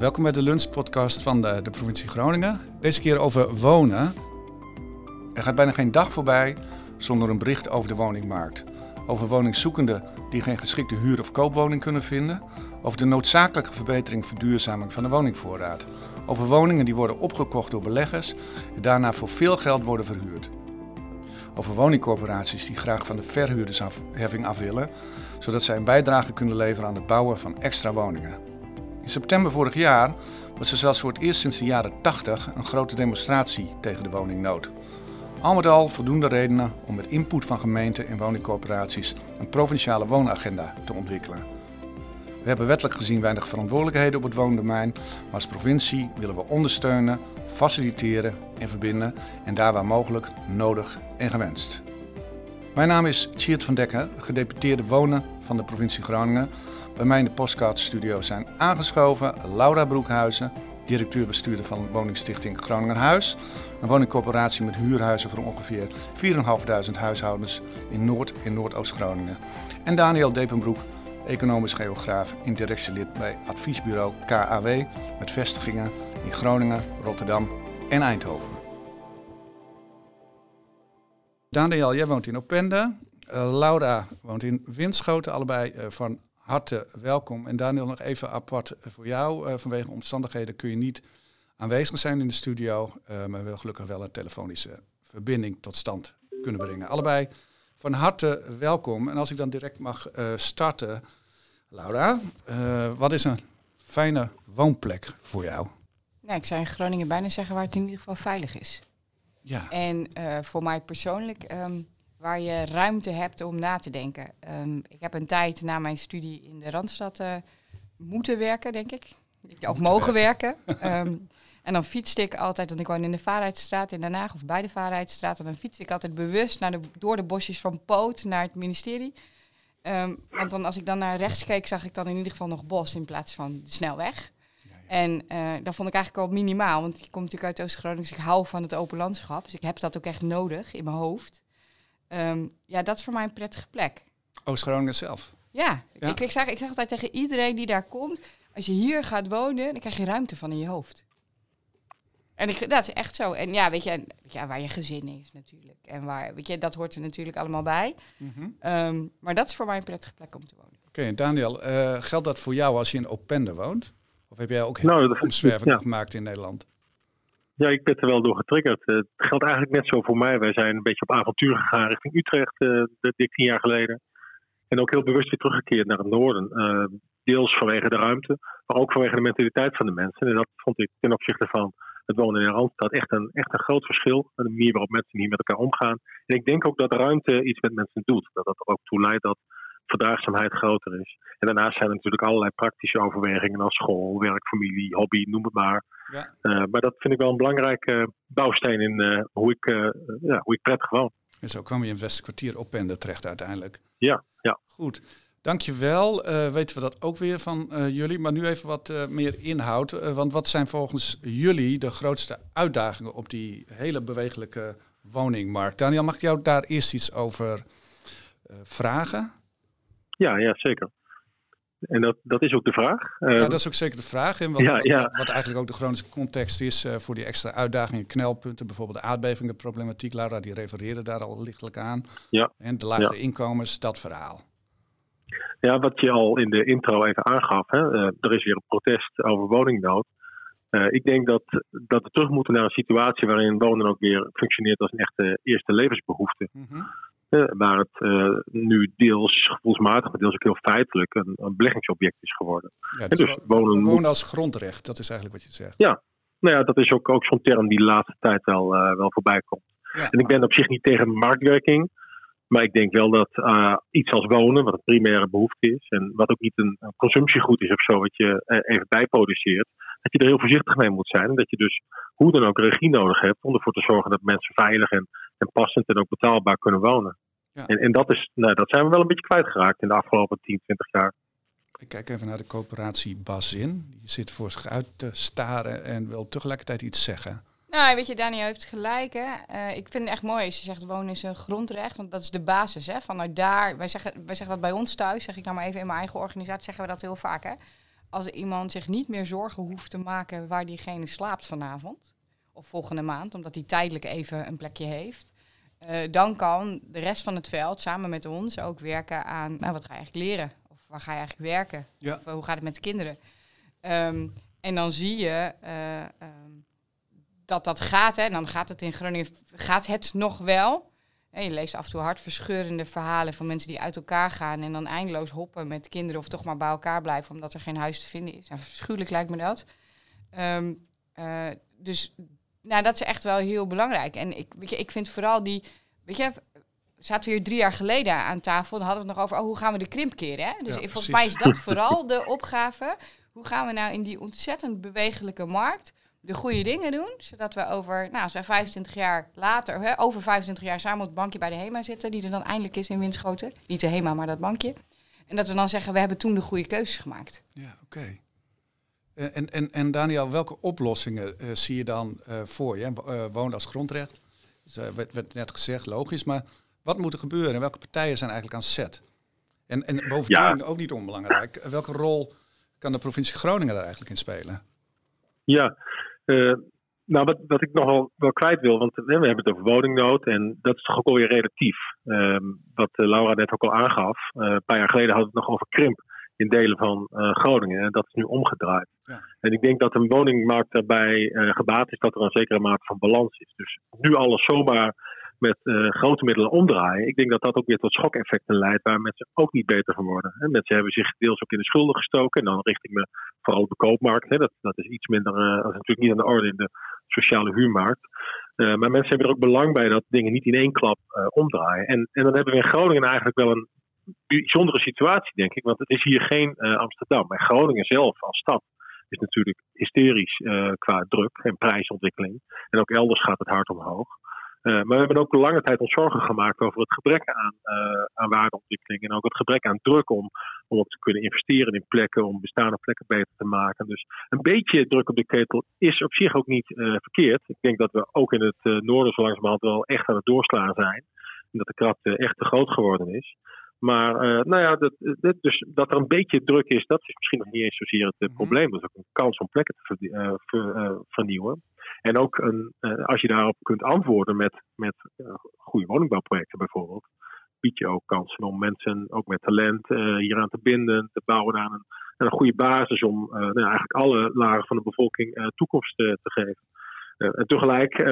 Welkom bij de lunchpodcast van de, de provincie Groningen. Deze keer over wonen. Er gaat bijna geen dag voorbij zonder een bericht over de woningmarkt. Over woningzoekenden die geen geschikte huur- of koopwoning kunnen vinden. Over de noodzakelijke verbetering verduurzaming van de woningvoorraad. Over woningen die worden opgekocht door beleggers en daarna voor veel geld worden verhuurd. Over woningcorporaties die graag van de verhuurdersheffing af willen, zodat zij een bijdrage kunnen leveren aan het bouwen van extra woningen. In september vorig jaar was er zelfs voor het eerst sinds de jaren 80 een grote demonstratie tegen de woningnood. Al met al voldoende redenen om met input van gemeenten en woningcorporaties een provinciale woonagenda te ontwikkelen. We hebben wettelijk gezien weinig verantwoordelijkheden op het woondomein, maar als provincie willen we ondersteunen, faciliteren en verbinden en daar waar mogelijk nodig en gewenst. Mijn naam is Tjeerd van Dekken, gedeputeerde wonen van de provincie Groningen. Bij mij in de Postcard-studio zijn aangeschoven Laura Broekhuizen, directeur-bestuurder van woningstichting Groninger Huis. Een woningcorporatie met huurhuizen voor ongeveer 4.500 huishoudens in Noord- en Noordoost-Groningen. En Daniel Depenbroek, economisch geograaf en directielid bij adviesbureau KAW met vestigingen in Groningen, Rotterdam en Eindhoven. Daniel, jij woont in Opende. Uh, Laura woont in Winschoten, allebei uh, van harte welkom. En Daniel, nog even apart voor jou. Uh, vanwege omstandigheden kun je niet aanwezig zijn in de studio, maar we hebben gelukkig wel een telefonische verbinding tot stand kunnen brengen. Allebei van harte welkom. En als ik dan direct mag starten, Laura, wat is een fijne woonplek voor jou? Nou, ik zou in Groningen bijna zeggen waar het in ieder geval veilig is. Ja. En uh, voor mij persoonlijk, um, waar je ruimte hebt om na te denken. Um, ik heb een tijd na mijn studie in de Randstad uh, moeten werken, denk ik. Of mogen werken. um, en dan fietste ik altijd, want ik woon in de Vaarheidsstraat in Den Haag, of bij de Vaarheidsstraat. En dan fietste ik altijd bewust naar de, door de bosjes van Poot naar het ministerie. want dan, als ik dan naar rechts keek, zag ik dan in ieder geval nog bos in plaats van de snelweg. En uh, dat vond ik eigenlijk al minimaal, want ik kom natuurlijk uit Oost-Groningen, dus ik hou van het open landschap. Dus ik heb dat ook echt nodig in mijn hoofd. Um, ja, dat is voor mij een prettige plek. Oost-Groningen zelf? Ja, ja. Ik, ik, zeg, ik zeg altijd tegen iedereen die daar komt, als je hier gaat wonen, dan krijg je ruimte van in je hoofd. En ik, dat is echt zo. En ja, weet je, weet je waar je gezin is natuurlijk. En waar, weet je, dat hoort er natuurlijk allemaal bij. Mm -hmm. um, maar dat is voor mij een prettige plek om te wonen. Oké, okay, Daniel, uh, geldt dat voor jou als je in Opende woont? Of heb jij ook heel nou, veel omzwervingen ja. gemaakt in Nederland? Ja, ik ben er wel door getriggerd. Het geldt eigenlijk net zo voor mij. Wij zijn een beetje op avontuur gegaan richting Utrecht, uh, dik tien jaar geleden. En ook heel bewust weer teruggekeerd naar het noorden. Uh, deels vanwege de ruimte, maar ook vanwege de mentaliteit van de mensen. En dat vond ik ten opzichte van het wonen in een randstad echt een, echt een groot verschil. En de manier waarop mensen hier met elkaar omgaan. En ik denk ook dat ruimte iets met mensen doet. Dat dat er ook toe leidt dat verdraagzaamheid groter is. En daarnaast zijn er natuurlijk allerlei praktische overwegingen als school, werk, familie, hobby, noem het maar. Ja. Uh, maar dat vind ik wel een belangrijke bouwsteen in uh, hoe, ik, uh, ja, hoe ik prettig woon. En zo kwam je in het Westerkwartier op en terecht uiteindelijk. Ja, ja. Goed. Dankjewel. Weten we dat ook weer van jullie. Maar nu even wat meer inhoud. want wat zijn volgens jullie de grootste uitdagingen op die hele bewegelijke woningmarkt? Daniel, mag ik jou daar eerst iets over vragen? Ja, ja, zeker. En dat, dat is ook de vraag. Ja, dat is ook zeker de vraag. En wat, ja, ja. wat, eigenlijk ook de Groningse context is uh, voor die extra uitdagingen, knelpunten, bijvoorbeeld de aardbevingenproblematiek. Laura, die refereerde daar al lichtelijk aan. Ja. En de lagere inkomens, dat verhaal. Ja, wat je al in de intro even aangaf, hè, uh, er is weer een protest over woningnood. Uh, ik denk dat, dat we terug moeten naar een situatie waarin wonen ook weer functioneert als een echte eerste levensbehoefte. Mm -hmm. Waar het uh, nu deels gevoelsmatig, maar deels ook heel feitelijk een, een beleggingsobject is geworden. Ja, dus, dus wonen, wonen als grondrecht, dat is eigenlijk wat je zegt. Ja, nou ja, dat is ook, ook zo'n term die de laatste tijd wel, uh, wel voorbij komt. Ja. En ik ben op zich niet tegen marktwerking, maar ik denk wel dat iets als wonen, wat een primaire behoefte is, en wat ook niet een, een consumptiegoed is of zo, wat je even bijproduceert, dat je er heel voorzichtig mee moet zijn. En dat je dus hoe dan ook regie nodig hebt om ervoor te zorgen dat mensen veilig en, en passend en ook betaalbaar kunnen wonen. Ja. En, en dat, is, nou, dat zijn we wel een beetje kwijtgeraakt in de afgelopen 10, 20 jaar. Ik kijk even naar de coöperatie Bazin. Die zit voor zich uit te staren en wil tegelijkertijd iets zeggen. Nou, weet je, Daniel heeft gelijk. Hè? Uh, ik vind het echt mooi als je zegt wonen is een grondrecht, want dat is de basis. Hè? Vanuit daar, wij zeggen, wij zeggen dat bij ons thuis, zeg ik nou maar even in mijn eigen organisatie, zeggen we dat heel vaak. Hè? als iemand zich niet meer zorgen hoeft te maken waar diegene slaapt vanavond of volgende maand, omdat hij tijdelijk even een plekje heeft, eh, dan kan de rest van het veld samen met ons ook werken aan nou, wat ga je eigenlijk leren? Of waar ga je eigenlijk werken? Ja. Of eh, hoe gaat het met de kinderen? Ehm, en dan zie je eh, ehm, dat dat gaat. Hè, en dan gaat het in Groningen, gaat het nog wel? En je leest af en toe hartverscheurende verhalen van mensen die uit elkaar gaan en dan eindeloos hoppen met kinderen of toch maar bij elkaar blijven omdat er geen huis te vinden is. Nou, verschuwelijk lijkt me dat. Ehm, eh, dus nou, dat is echt wel heel belangrijk. En ik, weet je, ik vind vooral die, weet je, zaten we hier drie jaar geleden aan tafel, dan hadden we het nog over, oh, hoe gaan we de krimp keren? Hè? Dus Ja, volgens precies. mij is dat vooral de opgave. Hoe gaan we nou in die ontzettend bewegelijke markt de goede dingen doen, zodat we over, nou, als wij 25 jaar later, hè, over 25 jaar samen op het bankje bij de HEMA zitten, die er dan eindelijk is in Winschoten. Niet de HEMA, maar dat bankje. En dat we dan zeggen, we hebben toen de goede keuzes gemaakt. Ja, oké. En, en, en Daniel, welke oplossingen eh, zie je dan eh, voor je? Wo- eh, wonen als grondrecht, dus, eh, werd, werd net gezegd, logisch. Maar wat moet er gebeuren en welke partijen zijn eigenlijk aan zet? En, en bovendien, ook niet onbelangrijk, eh, welke rol kan de provincie Groningen daar eigenlijk in spelen? Ja, eh, nou wat, wat ik nog wel, kwijt wil, want eh, we hebben het over woningnood en dat is toch ook alweer relatief. Ehm, wat eh, Laura net ook al aangaf, eh, een paar jaar geleden hadden we het nog over krimp in delen van eh, Groningen en dat is nu omgedraaid. Ja. En ik denk dat een woningmarkt daarbij eh, gebaat is dat er een zekere mate van balans is. Dus nu alles zomaar met eh, grote middelen omdraaien. Ik denk dat dat ook weer tot schokeffecten leidt waar mensen ook niet beter van worden. Hè. Mensen hebben zich deels ook in de schulden gestoken en dan richting me vooral de koopmarkt. Hè. Dat, dat is iets minder, dat is natuurlijk niet aan de orde in de sociale huurmarkt. Maar mensen hebben er ook belang bij dat dingen niet in één klap omdraaien. En, en dan hebben we in Groningen eigenlijk wel een bijzondere situatie, denk ik. Want het is hier geen eh, Amsterdam. Maar Groningen zelf als stad is natuurlijk hysterisch eh, qua druk en prijsontwikkeling. En ook elders gaat het hard omhoog. Eh, maar we hebben ook lange tijd ons zorgen gemaakt over het gebrek aan, aan waardeontwikkeling. En ook het gebrek aan druk om, om ook te kunnen investeren in plekken, om bestaande plekken beter te maken. Dus een beetje druk op de ketel is op zich ook niet verkeerd. Ik denk dat we ook in het noorden zo langzamerhand wel echt aan het doorslaan zijn. En dat de krap echt te groot geworden is. Maar eh, nou ja, dat, dat, dus dat er een beetje druk is, dat is misschien nog niet eens zozeer het eh, Mhm. probleem. Dat is ook een kans om plekken te eh, ver- vernieuwen. En ook een, als je daarop kunt antwoorden met, met goede woningbouwprojecten bijvoorbeeld, bied je ook kansen om mensen ook met talent hieraan te binden, te bouwen aan een, aan een goede basis om nou ja, eigenlijk alle lagen van de bevolking toekomst te geven. En tegelijk,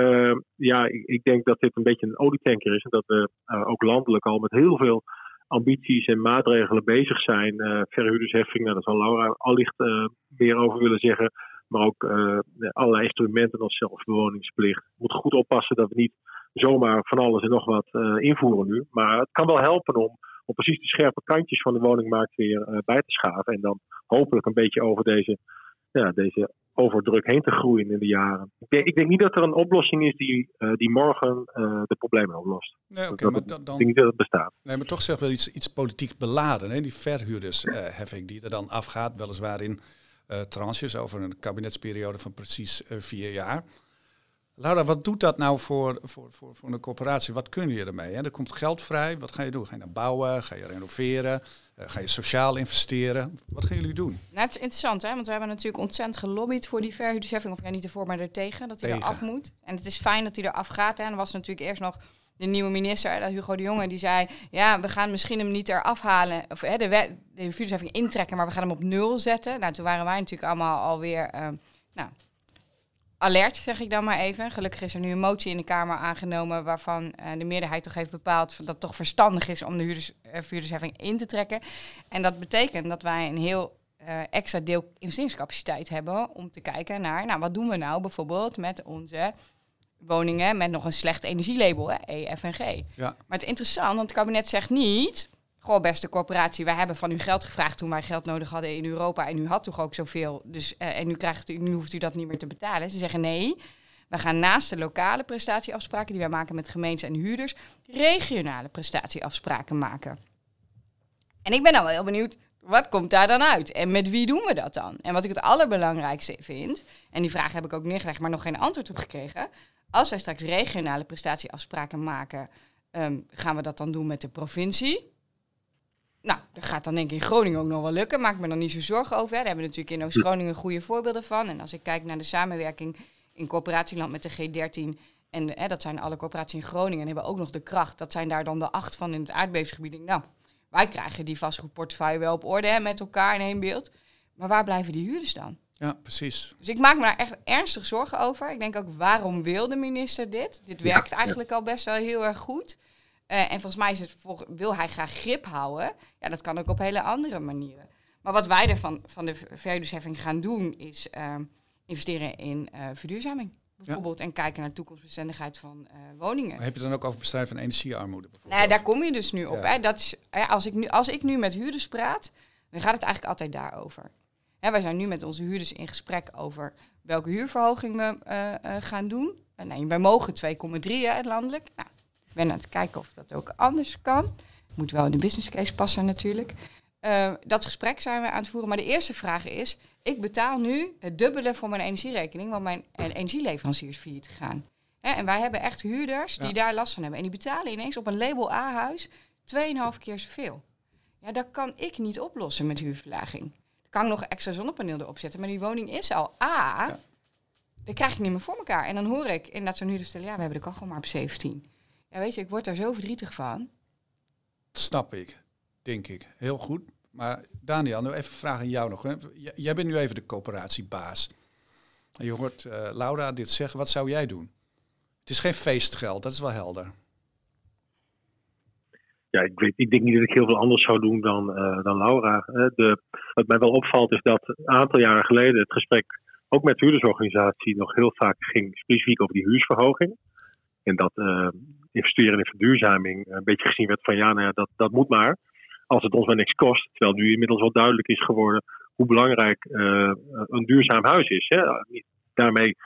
ja, ik, ik denk dat dit een beetje een olietanker is en dat we ook landelijk al met heel veel ambities en maatregelen bezig zijn. Eh verhuurdersheffing, nou, daar zal Laura allicht eh, meer over willen zeggen. Maar ook eh, allerlei instrumenten als zelfbewoningsplicht. We moeten goed oppassen dat we niet zomaar van alles en nog wat invoeren nu. Maar het kan wel helpen om, om precies de scherpe kantjes van de woningmarkt weer bij te schaven. En dan hopelijk een beetje over deze, ja, deze overdruk heen te groeien in de jaren. Ik denk, ik denk niet dat er een oplossing is die, eh, die morgen eh, de problemen oplost. Nee, oké, maar dan, Ik denk niet dat het bestaat. nee, maar toch zeg wel iets, iets politiek beladen. Hè? Die verhuurdersheffing die er dan afgaat, weliswaar in eh tranches over een kabinetsperiode van precies eh, vier jaar. Laura, wat doet dat nou voor, voor, voor, voor een corporatie? Wat kun je ermee? Hè? Er komt geld vrij. Wat ga je doen? Ga je nou bouwen? Ga je renoveren? Eh, ga je sociaal investeren? Wat gaan jullie doen? Nou, het is interessant, hè? want we hebben natuurlijk ontzettend gelobbyd voor die verhuurdersheffing. Of ja, niet ervoor, maar ertegen, dat hij eraf moet. En het is fijn dat hij eraf gaat. Hè? En er was natuurlijk eerst nog de nieuwe minister, Hugo de Jonge, die zei... ja, we gaan misschien hem niet eraf halen, of hè, de, wet- de intrekken... maar we gaan hem op nul zetten. Nou, toen waren wij natuurlijk allemaal alweer... eh, nou, alert, zeg ik dan maar even. Gelukkig is er nu een motie in de Kamer aangenomen... waarvan eh, de meerderheid toch heeft bepaald... dat het toch verstandig is om de huurders, eh, verhuurdersheffing in te trekken. En dat betekent dat wij een heel eh, extra deel investeringscapaciteit hebben om te kijken naar, nou, wat doen we nou bijvoorbeeld met onze woningen met nog een slecht energielabel, hè, EFNG. Ja. Maar het is interessant, want het kabinet zegt niet, goh, beste corporatie, wij hebben van u geld gevraagd toen wij geld nodig hadden in Europa en u had toch ook zoveel, dus, eh, en nu, krijgt u, nu hoeft u dat niet meer te betalen. Ze zeggen nee, we gaan naast de lokale prestatieafspraken die wij maken met gemeentes en huurders, regionale prestatieafspraken maken. En ik ben dan wel heel benieuwd, wat komt daar dan uit? En met wie doen we dat dan? En wat ik het allerbelangrijkste vind, en die vraag heb ik ook neergelegd, maar nog geen antwoord op gekregen. Als wij straks regionale prestatieafspraken maken, ehm, gaan we dat dan doen met de provincie? Nou, Dat gaat dan denk ik in Groningen ook nog wel lukken. Maak me dan niet zo zorgen over. Hè. Daar hebben we natuurlijk in Oost-Groningen goede voorbeelden van. En als ik kijk naar de samenwerking in coöperatieland met de G13... En hè, dat zijn alle corporaties in Groningen en hebben ook nog de kracht. Dat zijn daar dan de acht van in het aardbevingsgebied. Nou, wij krijgen die vastgoedportefeuille wel op orde hè, met elkaar in één beeld. Maar waar blijven die huurders dan? Ja, precies. Dus ik maak me daar echt ernstig zorgen over. Ik denk ook, waarom wil de minister dit? Dit werkt eigenlijk al best wel heel erg goed. Uh, en volgens mij is het wil hij graag grip houden. Ja, dat kan ook op hele andere manieren. Maar wat wij ervan van de verhuurdersheffing gaan doen, is uh, investeren in uh, verduurzaming. Bijvoorbeeld. En kijken naar de toekomstbestendigheid van woningen. Maar heb je dan ook over bestrijding van energiearmoede? Bijvoorbeeld? Nou, daar kom je dus nu op. Hè. Dat is, als, ik nu, als ik nu met huurders praat, dan gaat het eigenlijk altijd daarover. Hè, wij zijn nu met onze huurders in gesprek over welke huurverhoging we gaan doen. nee, wij mogen 2,3 landelijk. Nou, ben aan het kijken of dat ook anders kan. Moet wel in de business case passen natuurlijk. Uh, dat gesprek zijn we aan het voeren. Maar de eerste vraag is, ik betaal nu het dubbele voor mijn energierekening, want mijn energieleveranciers failliet gaan. Hè, en wij hebben echt huurders die daar last van hebben. En die betalen ineens op een label A-huis 2,5 keer zoveel. Ja, dat kan ik niet oplossen met huurverlaging. Ik kan nog extra zonnepaneel erop zetten, maar die woning is al A. Ja. Dat krijg ik niet meer voor elkaar. En dan hoor ik inderdaad zo'n huurder stellen, ja, we hebben de kachel maar op 17. Ja, weet je, ik word daar zo verdrietig van. Dat snap ik, denk ik. Heel goed. Maar Daniel, nu even vragen aan jou nog. Hè. Jij bent nu even de coöperatiebaas. En je hoort uh, Laura dit zeggen. Wat zou jij doen? Het is geen feestgeld, dat is wel helder. Ja, ik, weet, ik denk niet dat ik heel veel anders zou doen dan, uh, dan Laura. De, wat mij wel opvalt is dat een aantal jaren geleden het gesprek ook met de huurdersorganisatie nog heel vaak ging specifiek over die huursverhoging. En dat uh, investeren in verduurzaming een beetje gezien werd van ja, nou ja, dat, dat moet maar. Als het ons maar niks kost. Terwijl nu inmiddels wel duidelijk is geworden hoe belangrijk uh, een duurzaam huis is. Hè. Daarmee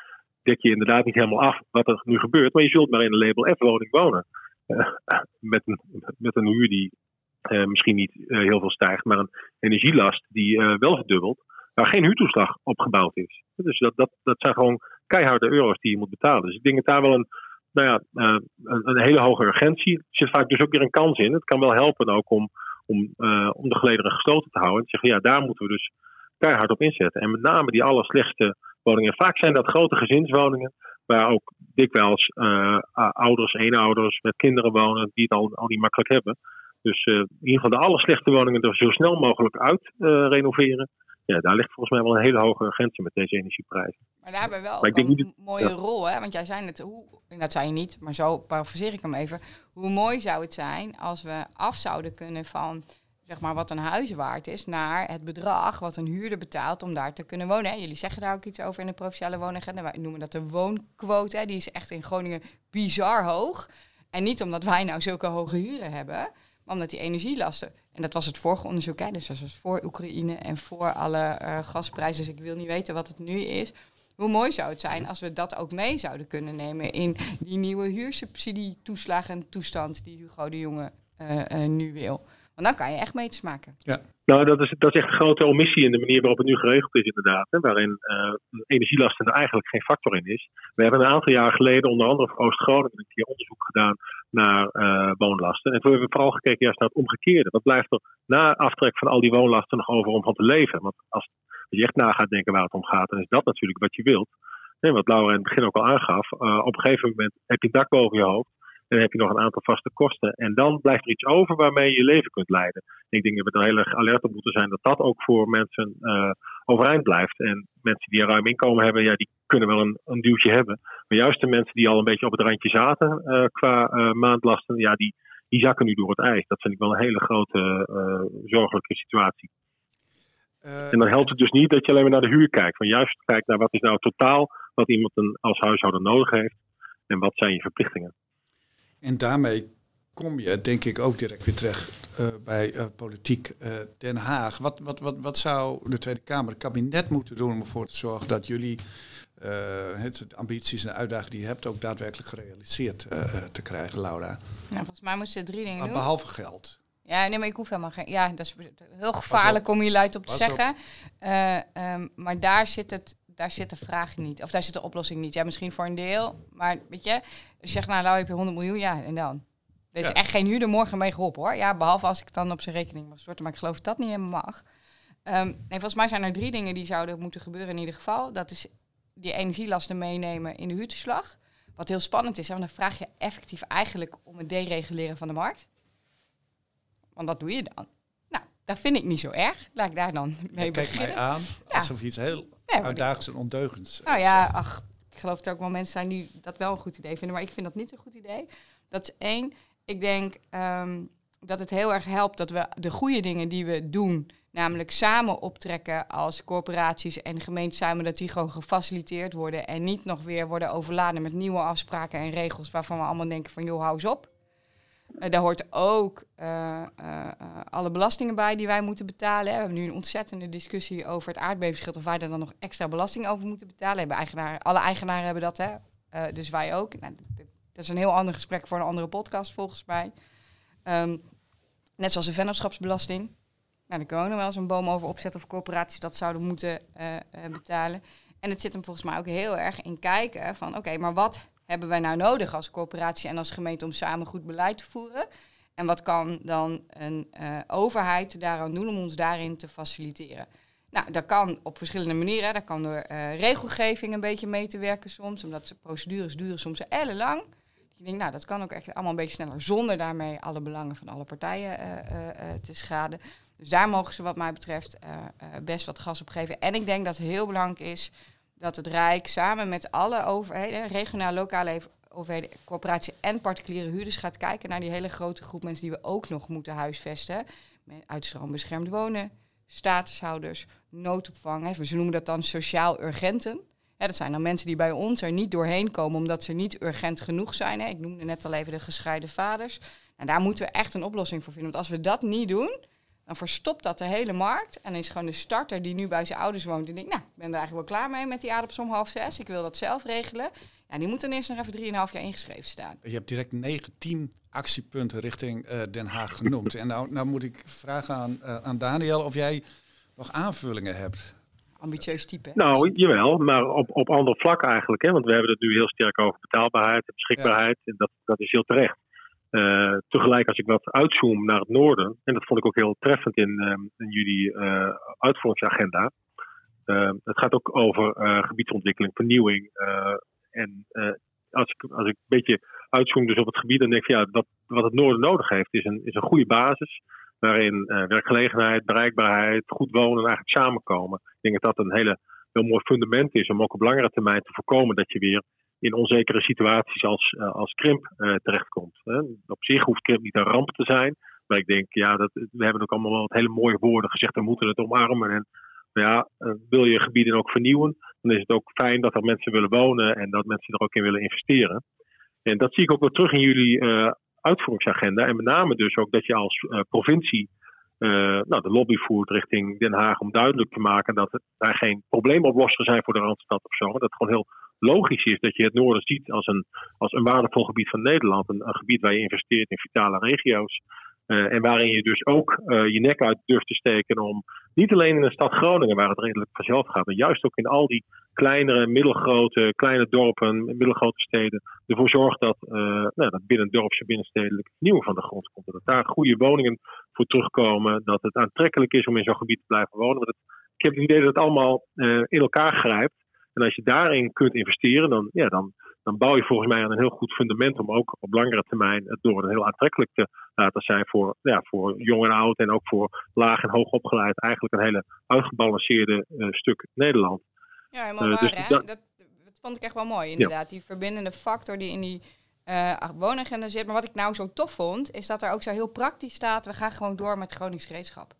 dek je inderdaad niet helemaal af wat er nu gebeurt. Maar je zult maar in een label F-woning wonen. Uh, met, een, met een huur die uh, misschien niet heel veel stijgt, maar een energielast die wel verdubbelt. Waar geen huurtoeslag op gebouwd is. Dus dat, dat, dat zijn gewoon keiharde euro's die je moet betalen. Dus ik denk dat daar wel een nou ja, uh, een, hele hoge urgentie. Er zit vaak dus ook weer een kans in. Het kan wel helpen ook om, om, om de gelederen gesloten te houden. En te zeggen, ja, daar moeten we dus keihard op inzetten. En met name die allerslechtste woningen. Vaak zijn dat grote gezinswoningen, waar ook dikwijls uh, ouders, eenouders met kinderen wonen, die het al, al niet makkelijk hebben. Dus in ieder geval de allerslechte woningen er zo snel mogelijk uit renoveren ja, daar ligt volgens mij wel een hele hoge urgentie met deze energieprijzen. Maar daar hebben we wel ook een mooie rol, hè? Want jij zei het, hoe, dat zei je niet, maar zo parafraseer ik hem even. Hoe mooi zou het zijn als we af zouden kunnen van zeg maar wat een huis waard is, naar het bedrag wat een huurder betaalt om daar te kunnen wonen. Hè? Jullie zeggen daar ook iets over in de provinciale woonagenda. Wij noemen dat de woonquote. Hè? Die is echt in Groningen bizar hoog. En niet omdat wij nou zulke hoge huren hebben, omdat die energielasten en dat was het vorige onderzoek, dus dat was voor Oekraïne en voor alle uh, gasprijzen. Dus ik wil niet weten wat het nu is. Hoe mooi zou het zijn als we dat ook mee zouden kunnen nemen in die nieuwe huursubsidietoeslagen toestand die Hugo de Jonge uh, uh, nu wil. Want dan kan je echt meters maken. Ja. Nou, dat is, dat is echt een grote omissie in de manier waarop het nu geregeld is, inderdaad. Hè, waarin uh, energielasten er eigenlijk geen factor in is. We hebben een aantal jaar geleden, onder andere voor Oost-Groningen, een keer onderzoek gedaan naar uh, woonlasten. En toen hebben we vooral gekeken juist naar het omgekeerde. Wat blijft er na aftrek van al die woonlasten nog over om van te leven? Want als, je echt na gaat denken waar het om gaat, dan is dat natuurlijk wat je wilt. En wat Laura in het begin ook al aangaf, uh, op een gegeven moment heb je een dak boven je hoofd. Dan heb je nog een aantal vaste kosten. En dan blijft er iets over waarmee je je leven kunt leiden. ik denk dat we er heel erg alert op moeten zijn dat dat ook voor mensen uh, overeind blijft. En mensen die een ruim inkomen hebben, ja, die kunnen wel een, een duwtje hebben. Maar juist de mensen die al een beetje op het randje zaten uh, qua uh, maandlasten, ja, die, die zakken nu door het ijs. Dat vind ik wel een hele grote zorgelijke situatie. en dan helpt het dus niet dat je alleen maar naar de huur kijkt. Maar juist kijkt naar wat is nou totaal wat iemand een, als huishouden nodig heeft. En wat zijn je verplichtingen. En daarmee kom je denk ik ook direct weer terecht uh, bij uh, politiek uh, Den Haag. Wat, wat, wat, wat zou de Tweede Kamer, het kabinet moeten doen om ervoor te zorgen dat jullie het, de ambities en de uitdagingen die je hebt ook daadwerkelijk gerealiseerd te krijgen, Laura? Nou, volgens mij moeten ze drie dingen doen. Behalve geld. Ja, nee, maar ik hoef helemaal geen. Ja, dat is heel gevaarlijk om hier luid op te zeggen. Um, maar daar zit het daar zit de vraag niet. Of daar zit de oplossing niet. Ja, misschien voor een deel. Maar weet je, als je zegt, nou, nou heb je 100 miljoen, ja, en dan? Er is Ja. echt geen huurder morgen mee geholpen hoor. Ja, behalve als ik dan op zijn rekening mag storten. Maar ik geloof dat dat niet helemaal mag. Ehm, nee, volgens mij zijn er drie dingen die zouden moeten gebeuren in ieder geval. Dat is die energielasten meenemen in de huurtoeslag. Wat heel spannend is, hè, want dan vraag je effectief eigenlijk om het dereguleren van de markt. Want wat doe je dan? Nou, dat vind ik niet zo erg. Laat ik daar dan mee Kijk mij beginnen. aan Ja. alsof iets heel Nee, maar uitdagends en ondeugends Nou is. ja, ach, ik geloof dat er ook wel mensen zijn die dat wel een goed idee vinden, maar ik vind dat niet een goed idee. Dat is één. Ik denk ehm, dat het heel erg helpt dat we de goede dingen die we doen, namelijk samen optrekken als corporaties en gemeenten samen, dat die gewoon gefaciliteerd worden en niet nog weer worden overladen met nieuwe afspraken en regels waarvan we allemaal denken van joh, hou eens op. Eh, daar hoort ook eh, eh, alle belastingen bij die wij moeten betalen. We hebben nu een ontzettende discussie over het aardbevingsschild of wij daar dan nog extra belasting over moeten betalen. Eigenaar, alle eigenaren hebben dat, hè? Dus wij ook. Nou, dat is een heel ander gesprek voor een andere podcast volgens mij. Ehm, net zoals de vennootschapsbelasting. Nou, daar kunnen we nog wel eens een boom over opzetten of corporaties dat zouden moeten betalen. En het zit hem volgens mij ook heel erg in kijken van oké, maar wat hebben wij nou nodig als corporatie en als gemeente om samen goed beleid te voeren? En wat kan dan een eh, overheid daaraan doen om ons daarin te faciliteren? Nou, dat kan op verschillende manieren. Dat kan door eh, regelgeving een beetje mee te werken soms, omdat de procedures duren soms ellenlang. Ik denk, nou, dat kan ook echt allemaal een beetje sneller, zonder daarmee alle belangen van alle partijen eh, te schaden. Dus daar mogen ze wat mij betreft best wat gas op geven. En ik denk dat het heel belangrijk is dat het Rijk samen met alle overheden, regionale, lokale overheden, corporaties en particuliere huurders gaat kijken naar die hele grote groep mensen die we ook nog moeten huisvesten. Met uitstroom beschermd wonen, statushouders, noodopvang. Hè. Ze noemen dat dan sociaal urgenten. Dat zijn dan mensen die bij ons er niet doorheen komen omdat ze niet urgent genoeg zijn. Hè. Ik noemde net al even de gescheiden vaders. En daar moeten we echt een oplossing voor vinden. Want als we dat niet doen, dan verstopt dat de hele markt. En dan is gewoon de starter die nu bij zijn ouders woont. Die denkt, nou, ik ben er eigenlijk wel klaar mee met die aardappels om half zes. Ik wil dat zelf regelen. Ja, die moet dan eerst nog even drieënhalf jaar ingeschreven staan. Je hebt direct 19 actiepunten richting eh, Den Haag genoemd. en nou, nou moet ik vragen aan, eh, aan Daniel of jij nog aanvullingen hebt. Ambitieus type. hè? Nou, jawel, maar op, op andere vlakken eigenlijk. Hè? Want we hebben het nu heel sterk over betaalbaarheid en beschikbaarheid. En dat, dat is heel terecht. Eh, tegelijk als ik wat uitzoom naar het noorden, en dat vond ik ook heel treffend in, ehm, in jullie eh, uitvoeringsagenda. Het gaat ook over eh, gebiedsontwikkeling, vernieuwing. eh, en eh, als, ik, als ik een beetje uitzoom dus op het gebied, dan denk ik, ja, wat, wat het noorden nodig heeft, is een, is een goede basis. Waarin eh, werkgelegenheid, bereikbaarheid, goed wonen eigenlijk samenkomen. Ik denk dat dat een hele, heel mooi fundament is om ook op langere termijn te voorkomen dat je weer in onzekere situaties als, eh, als krimp eh, terechtkomt. Op zich hoeft krimp niet een ramp te zijn. Maar ik denk, ja, dat, we hebben ook allemaal wel wat hele mooie woorden gezegd. We moeten het omarmen. En nou ja, eh, wil je gebieden ook vernieuwen, dan is het ook fijn dat er mensen willen wonen en dat mensen er ook in willen investeren. En dat zie ik ook wel terug in jullie uitvoeringsagenda. En met name dus ook dat je als provincie nou, de lobby voert richting Den Haag om duidelijk te maken dat het, daar geen probleemoplosser zijn voor de Randstad of zo. Dat het gewoon heel logisch is dat je het noorden ziet als een, als een waardevol gebied van Nederland. Een, gebied waar je investeert in vitale regio's. Eh, en waarin je dus ook eh, je nek uit durft te steken om niet alleen in de stad Groningen, waar het redelijk vanzelf gaat, maar juist ook in al die kleinere, middelgrote, kleine dorpen, middelgrote steden, ervoor zorgt dat, eh nou, dat binnen dorpse binnenstedelijk nieuw van de grond komt. Dat daar goede woningen voor terugkomen, dat het aantrekkelijk is om in zo'n gebied te blijven wonen. Want ik heb het idee dat het allemaal in elkaar grijpt. En als je daarin kunt investeren, dan, ja, dan, dan bouw je volgens mij aan een heel goed fundament om ook op langere termijn het door heel aantrekkelijk te laten zijn voor, ja, voor jong en oud en ook voor laag en hoog opgeleid. Eigenlijk een hele uitgebalanceerde eh, stuk Nederland. Ja, helemaal Eh, waar. dus dat- Dat, dat vond ik echt wel mooi, inderdaad. Die verbindende factor die in die eh woonagenda zit. Maar wat ik nou zo tof vond, is dat er ook zo heel praktisch staat... we gaan gewoon door met Gronings gereedschap.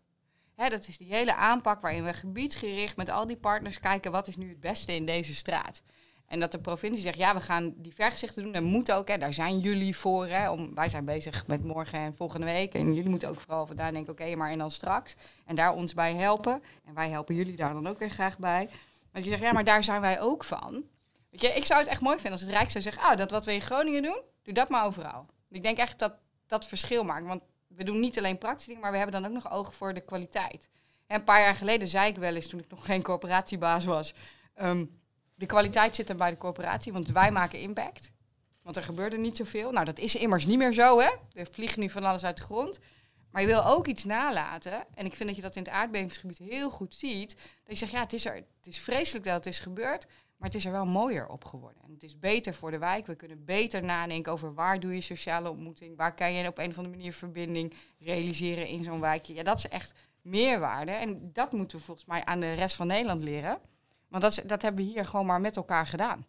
Dat is die hele aanpak waarin we gebiedsgericht met al die partners kijken... wat is nu het beste in deze straat. En dat de provincie zegt, ja, we gaan die vergezichten doen. Dat moet ook, hè. daar zijn jullie voor. Hè, om, wij zijn bezig met morgen en volgende week. En jullie moeten ook vooral vandaan denken, oké, maar en dan straks. En daar ons bij helpen. En wij helpen jullie daar dan ook weer graag bij. Maar je zegt, ja, maar daar zijn wij ook van. Weet je, ik zou het echt mooi vinden als het Rijk zou zeggen, ah, dat wat we in Groningen doen, doe dat maar overal. Ik denk echt dat dat verschil maakt. Want we doen niet alleen praktische maar we hebben dan ook nog ogen voor de kwaliteit. En een paar jaar geleden zei ik wel eens, toen ik nog geen corporatiebaas was, ehm, de kwaliteit zit er bij de corporatie, want wij maken impact. Want er gebeurde niet zoveel. Nou, dat is immers niet meer zo, hè? Er vliegt nu van alles uit de grond. Maar je wil ook iets nalaten. En ik vind dat je dat in het aardbevingsgebied heel goed ziet. Dat je zegt, ja, het is, er, het is vreselijk dat het is gebeurd. Maar het is er wel mooier op geworden. En het is beter voor de wijk. We kunnen beter nadenken over waar doe je sociale ontmoeting. Waar kan je op een of andere manier verbinding realiseren in zo'n wijkje. Ja, dat is echt meerwaarde. En dat moeten we volgens mij aan de rest van Nederland leren. Want dat, dat hebben we hier gewoon maar met elkaar gedaan.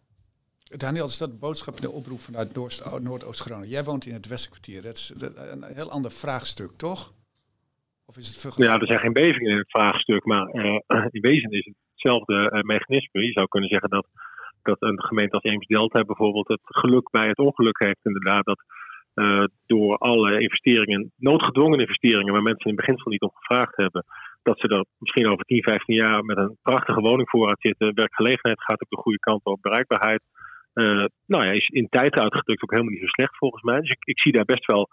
Daniel, is dat de boodschap in de oproep vanuit Noordoost-Groningen? Jij woont in het Westenkwartier. Dat is een heel ander vraagstuk, toch? Of is het Ja, er zijn geen bevingen in het vraagstuk, maar uh, in wezen is het hetzelfde uh, mechanisme. Je zou kunnen zeggen dat, dat een gemeente als Eems-Delta bijvoorbeeld het geluk bij het ongeluk heeft. Inderdaad, dat uh, door alle investeringen, noodgedwongen investeringen, waar mensen in het beginsel niet om gevraagd hebben, dat ze er misschien over 10, 15 jaar met een prachtige woningvoorraad zitten. Werkgelegenheid gaat op de goede kant op, bereikbaarheid. Uh, nou ja, is in tijd uitgedrukt ook helemaal niet zo slecht volgens mij. Dus ik, ik zie daar best wel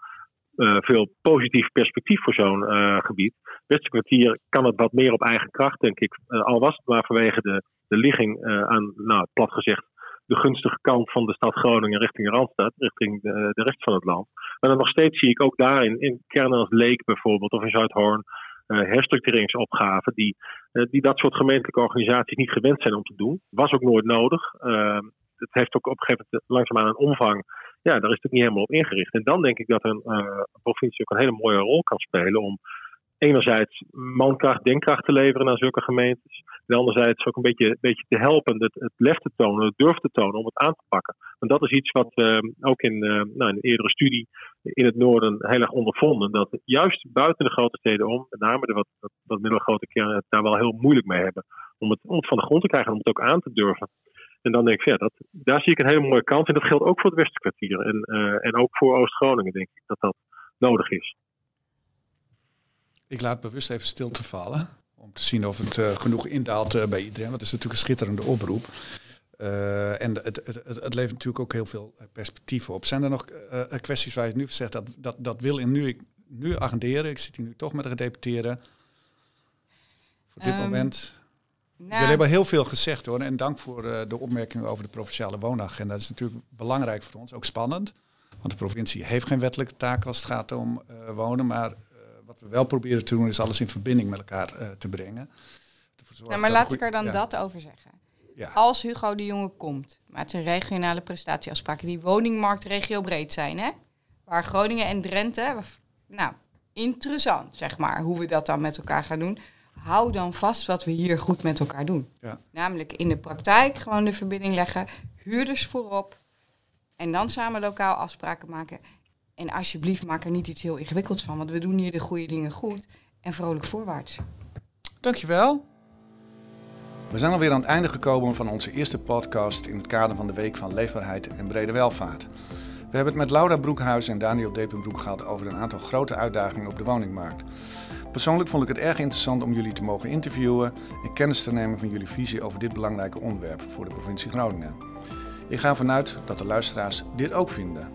uh, veel positief perspectief voor zo'n uh, gebied. Beste kwartier kan het wat meer op eigen kracht, denk ik. al was het maar vanwege de, de ligging aan, nou, plat gezegd, de gunstige kant van de stad Groningen richting Randstad, richting de, de rest van het land. Maar dan nog steeds zie ik ook daarin, in kernen als Leek bijvoorbeeld, of in Zuidhoorn, herstructureringsopgaven die, die dat soort gemeentelijke organisaties niet gewend zijn om te doen. Was ook nooit nodig. Uh, het heeft ook op een gegeven moment langzaamaan een omvang. Ja, daar is het niet helemaal op ingericht. En dan denk ik dat een, een provincie ook een hele mooie rol kan spelen om enerzijds mankracht, denkkracht te leveren aan zulke gemeentes. En anderzijds ook een beetje, beetje te helpen, het, het lef te tonen, het durf te tonen om het aan te pakken. Want dat is iets wat uh, ook in, uh, nou, in een eerdere studie in het noorden heel erg ondervonden. Dat juist buiten de grote steden om, met name de wat, wat, wat middelgrote kernen, het daar wel heel moeilijk mee hebben. Om het, om het van de grond te krijgen, om het ook aan te durven. En dan denk ik, ja, dat, daar zie ik een hele mooie kans. En dat geldt ook voor het Westenkwartier. En, uh, en ook voor Oost-Groningen, denk ik, dat dat nodig is. Ik laat bewust even stil te vallen. Om te zien of het uh, genoeg indaalt uh, bij iedereen. Want het is natuurlijk een schitterende oproep. Uh, en het, het, het, het, levert natuurlijk ook heel veel perspectieven op. Zijn er nog kwesties waar je nu zegt dat, dat, dat wil in nu, nu agenderen? Ik zit hier nu toch met de gedeputeerde. Voor dit um, moment. Nou, Jullie hebben heel veel gezegd hoor. En dank voor de opmerkingen over de provinciale woonagenda. Dat is natuurlijk belangrijk voor ons. Ook spannend. Want de provincie heeft geen wettelijke taak als het gaat om wonen. Maar wat we wel proberen te doen is alles in verbinding met elkaar te brengen. Ja, maar laat ik er dan ja. dat over zeggen. Ja. Als Hugo de Jonge komt met zijn regionale prestatieafspraken die woningmarkt breed zijn, hè? waar Groningen en Drenthe, nou, interessant zeg maar, hoe we dat dan met elkaar gaan doen. Hou dan vast wat we hier goed met elkaar doen. Ja. Namelijk in de praktijk gewoon de verbinding leggen, huurders voorop en dan samen lokaal afspraken maken. En alsjeblieft, maak er niet iets heel ingewikkelds van, want we doen hier de goede dingen goed en vrolijk voorwaarts. Dankjewel. We zijn alweer aan het einde gekomen van onze eerste podcast in het kader van de Week van Leefbaarheid en Brede Welvaart. We hebben het met Laura Broekhuis en Daniel Depenbroek gehad over een aantal grote uitdagingen op de woningmarkt. Persoonlijk vond ik het erg interessant om jullie te mogen interviewen en kennis te nemen van jullie visie over dit belangrijke onderwerp voor de provincie Groningen. Ik ga ervan uit dat de luisteraars dit ook vinden.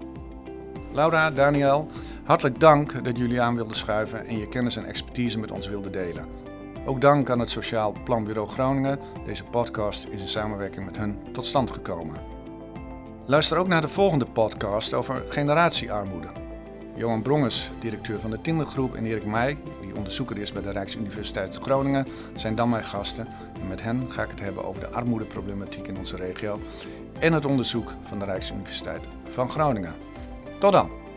Laura, Daniel, hartelijk dank dat jullie aan wilden schuiven en je kennis en expertise met ons wilden delen. Ook dank aan het Sociaal Planbureau Groningen. Deze podcast is in samenwerking met hun tot stand gekomen. Luister ook naar de volgende podcast over generatiearmoede. Johan Bronges, directeur van de Tindergroep, en Erik Meij, die onderzoeker is bij de Rijksuniversiteit Groningen, zijn dan mijn gasten. En met hen ga ik het hebben over de armoedeproblematiek in onze regio en het onderzoek van de Rijksuniversiteit van Groningen. Tot dan!